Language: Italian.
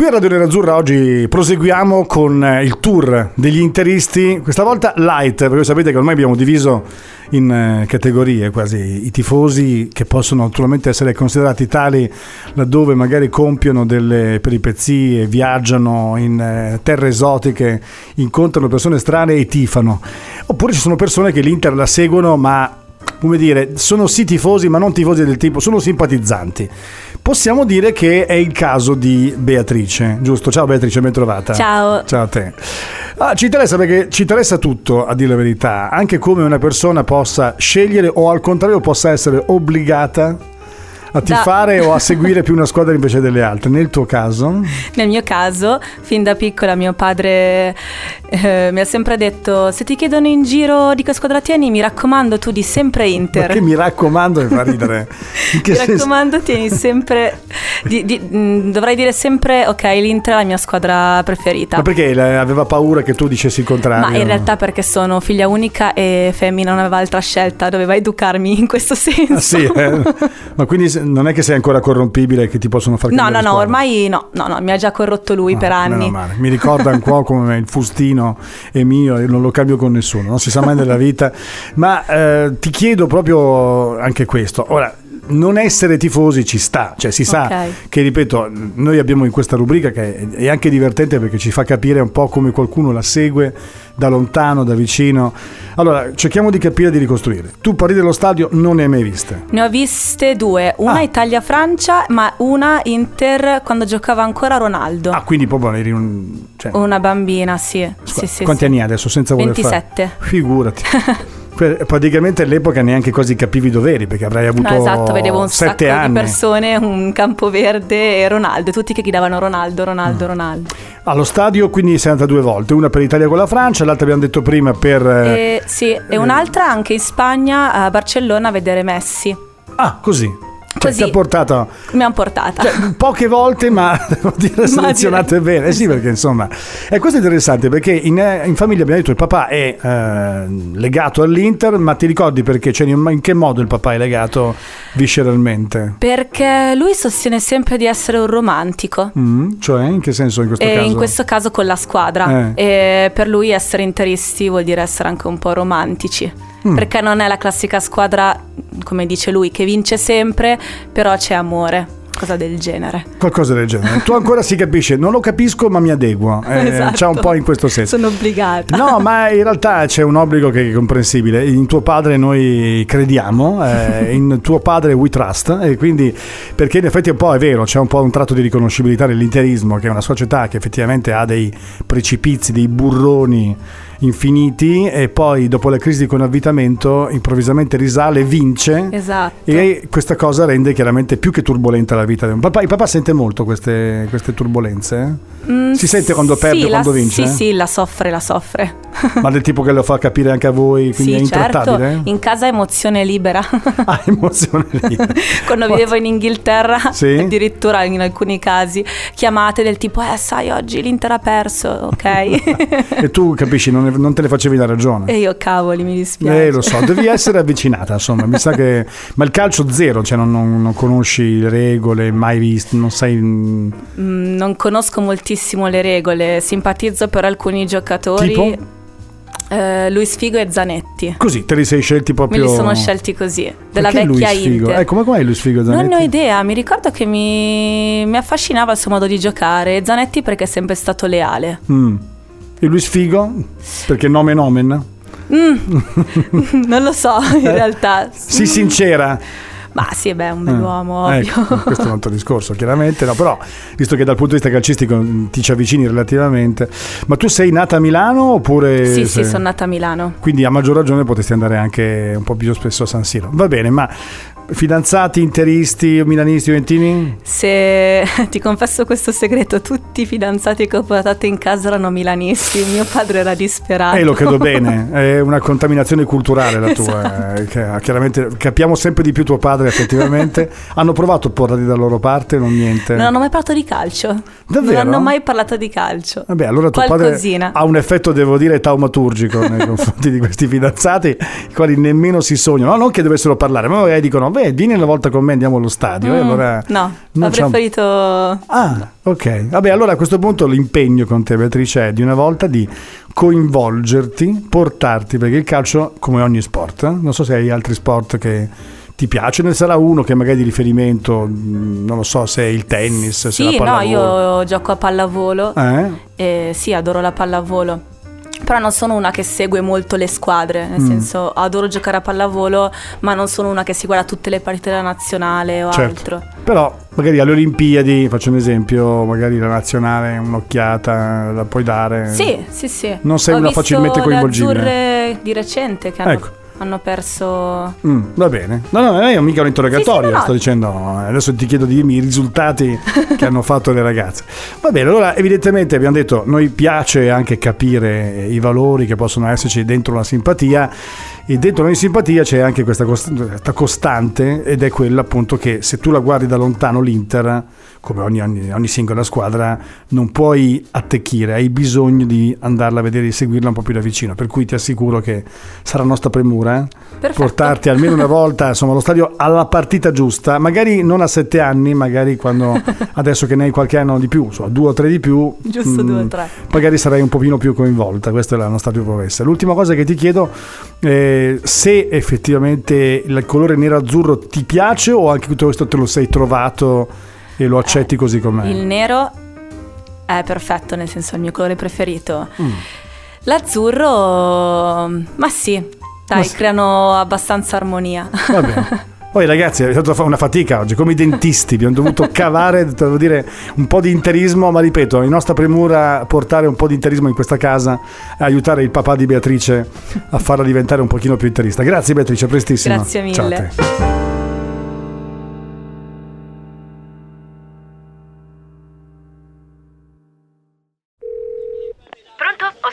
Qui a Radio Nerazzurra oggi proseguiamo con eh, il tour degli interisti, questa volta light, perché sapete che ormai abbiamo diviso in eh, categorie quasi i tifosi che possono naturalmente essere considerati tali laddove magari compiono delle peripezie, viaggiano in eh, terre esotiche, incontrano persone strane e tifano. Oppure ci sono persone che l'Inter la seguono ma come dire, sono sì tifosi ma non tifosi del tipo, sono simpatizzanti. Possiamo dire che è il caso di Beatrice, giusto? Ciao Beatrice, ben trovata. Ciao. Ciao a te. Ah, ci interessa perché ci interessa tutto, a dire la verità, anche come una persona possa scegliere o al contrario possa essere obbligata a tifare o a seguire più una squadra invece delle altre. Nel tuo caso? Nel mio caso, fin da piccola mio padre eh, mi ha sempre detto se ti chiedono in giro di che squadra tieni, mi raccomando tu di sempre Inter. Che mi raccomando mi fa ridere. Mi raccomando tieni sempre, di- di- mh, dovrai dire sempre ok l'Inter è la mia squadra preferita. Ma perché aveva paura che tu dicessi il contrario? Ma in realtà perché sono figlia unica e femmina non aveva altra scelta, doveva educarmi in questo senso. Ah, sì, eh? ma quindi se- non è che sei ancora corrompibile che ti possono far No, no, cambiare no, squadra? ormai no, no, no, mi ha già corrotto lui Ah, per anni. Mi ricorda un po' come il fustino è mio e non lo cambio con nessuno, non si sa mai nella vita. Ma eh, ti chiedo proprio anche questo. Ora, non essere tifosi ci sta, cioè si sa Ok. che, ripeto, noi abbiamo in questa rubrica che è anche divertente perché ci fa capire un po' come qualcuno la segue da lontano, da vicino. Allora, cerchiamo di capire e di ricostruire. Tu parli dello stadio, non ne hai mai viste. Ne ho viste due, una Ah. Italia-Francia, ma una Inter quando giocava ancora Ronaldo. Ah, quindi proprio eri un... Cioè, Una bambina, sì. sì, sì, quanti sì. anni hai adesso senza voler fare? 27. Figurati. Praticamente all'epoca neanche così capivi doveri perché avrai avuto No, esatto, vedevo un sacco sette di anni. persone, un campo verde e Ronaldo, tutti che gridavano Ronaldo, Mm. Ronaldo, Ronaldo. Allo stadio quindi sei andata due volte, una per l'Italia con la Francia, l'altra abbiamo detto prima per... eh, E, sì, e un'altra anche in Spagna, a Barcellona, a vedere Messi. Ah, così. Cioè, Così. ti ha portato Mi hanno portata. cioè, poche volte, ma devo dire selezionate bene. Eh sì, perché insomma. E questo è interessante perché in, eh, in famiglia abbiamo detto il papà è eh, legato all'Inter, ma ti ricordi perché? Cioè, in, che modo il papà è legato visceralmente? Perché lui sostiene sempre di essere un romantico. Mm, cioè, in che senso in questo E caso? in questo caso con la squadra. E per lui essere interisti vuol dire essere anche un po' romantici. Mm. Perché non è la classica squadra, come dice lui, che vince sempre, però c'è amore. Cosa del genere. Qualcosa del genere. Tu ancora si capisce, non lo capisco, ma mi adeguo. Eh, Esatto. C'è un po' in questo senso. Sono obbligata. No, ma in realtà c'è un obbligo che è comprensibile. In tuo padre noi crediamo, eh, in tuo padre we trust, e quindi perché in effetti un po' è vero, c'è un po' un tratto di riconoscibilità nell'interismo, che è una società che effettivamente ha dei precipizi, dei burroni infiniti e poi dopo la crisi di conavvitamento improvvisamente risale, vince Esatto. e questa cosa rende chiaramente più che turbolenta la vita. papà. Il papà sente molto queste, queste turbulenze? Mm, si sente quando sì, perde, la- quando vince? Sì, sì, la soffre, la soffre. Ma del tipo che lo fa capire anche a voi, quindi è sì, certo. intrattabile? In casa emozione libera. Ha emozione lì. Quando vivevo in Inghilterra, Sì? addirittura in alcuni casi, chiamate del tipo, eh sai, oggi l'Inter ha perso, ok? e tu capisci, non, non te le facevi la ragione. e io, cavoli, mi dispiace. Eh, lo so, devi essere avvicinata, insomma, mi sa che... Ma il calcio zero, cioè non, non- non conosci le regole, mai visto, non sai... mm, Mm, non conosco moltissimo le regole, simpatizzo per alcuni giocatori. Tipo? Eh, Luis Figo e Zanetti. Così, te li sei scelti Me proprio... li sono scelti così, della Perché vecchia Luis Figo? Inter. Eh, come mai Luis Figo Zanetti? Non ne ho idea, mi ricordo che mi, mi affascinava il suo modo di giocare. E Zanetti perché è sempre stato leale. Mm. E Luis Figo? Perché nome nomen? non lo so, in realtà. Sii sincera. Ma sì, beh, è un bell'uomo, Eh, ecco, questo è un altro discorso, chiaramente, no, però visto che dal punto di vista calcistico mm, ti ci avvicini relativamente, ma tu sei nata a Milano oppure... Sì, sì, sei- sono nata a Milano. Quindi a maggior ragione potresti andare anche un po' più spesso a San Siro. Va bene, ma fidanzati, interisti, milanisti, juventini? Se ti confesso questo segreto, tutti i fidanzati che ho portato in casa erano milanisti, mio padre era disperato. Eh, lo credo bene, è una contaminazione culturale la tua. eh, che- chiaramente capiamo sempre di più tuo padre, effettivamente. Hanno provato a portarti dalla loro parte, non niente. Non hanno mai parlato di calcio. Davvero? Non hanno mai parlato di calcio. Vabbè, allora tuo Qualcosina. padre ha un effetto, devo dire, taumaturgico nei confronti di questi fidanzati, i quali nemmeno si sognano. No, non che dovessero parlare, ma magari dicono, beh, vieni una volta con me, andiamo allo stadio. E Mm, allora no, ho preferito... Ah, ok. Vabbè, allora a questo punto l'impegno con te, Beatrice, è di una volta di coinvolgerti, portarti, perché il calcio, come ogni sport, eh, non so se hai altri sport che ti piace, ne sarà uno che magari di riferimento, mh, non lo so, se è il tennis, se è la Sì, no, pallavolo. io gioco a pallavolo Eh? e sì, adoro la pallavolo. Però non sono una che segue molto le squadre, nel Mm. senso adoro giocare a pallavolo, ma non sono una che si guarda tutte le partite della nazionale o Certo. altro. Però magari alle Olimpiadi, faccio un esempio, magari la nazionale un'occhiata la puoi dare. Sì, sì, sì. Non sei Ho una facilmente coinvolgibile. Le azzurre di recente che hanno, Ecco. Hanno perso... Mm, va bene. No, no, non è mica un interrogatorio, Sì, sì, no, no. sto dicendo. Adesso ti chiedo di dirmi i risultati che hanno fatto le ragazze. Va bene, allora evidentemente abbiamo detto, noi piace anche capire i valori che possono esserci dentro una simpatia e dentro ogni simpatia c'è anche questa costante ed è quella appunto che se tu la guardi da lontano l'Inter, come ogni, ogni- ogni singola squadra, non puoi attecchire, hai bisogno di andarla a vedere, di seguirla un po' più da vicino, per cui ti assicuro che sarà nostra premura. eh, Perfetto. portarti almeno una volta insomma allo stadio alla partita giusta magari non a sette anni magari quando adesso che ne hai qualche anno di più insomma due o tre di più Giusto mm, due o tre. magari sarai un pochino più coinvolta questa è la nostra più promessa l'ultima cosa che ti chiedo è se effettivamente il colore nero-azzurro ti piace o anche tutto questo te lo sei trovato e lo accetti così com'è Il nero è perfetto, nel senso è il mio colore preferito. Mm. L'azzurro, ma sì, dai, Ma sì. creano abbastanza armonia. Va bene. Poi ragazzi, è stata una fatica oggi, come i dentisti, abbiamo dovuto cavare, devo dire, un po' di interismo, ma ripeto, è nostra premura portare un po' di interismo in questa casa e aiutare il papà di Beatrice a farla diventare un pochino più interista. Grazie Beatrice, prestissimo. Grazie mille.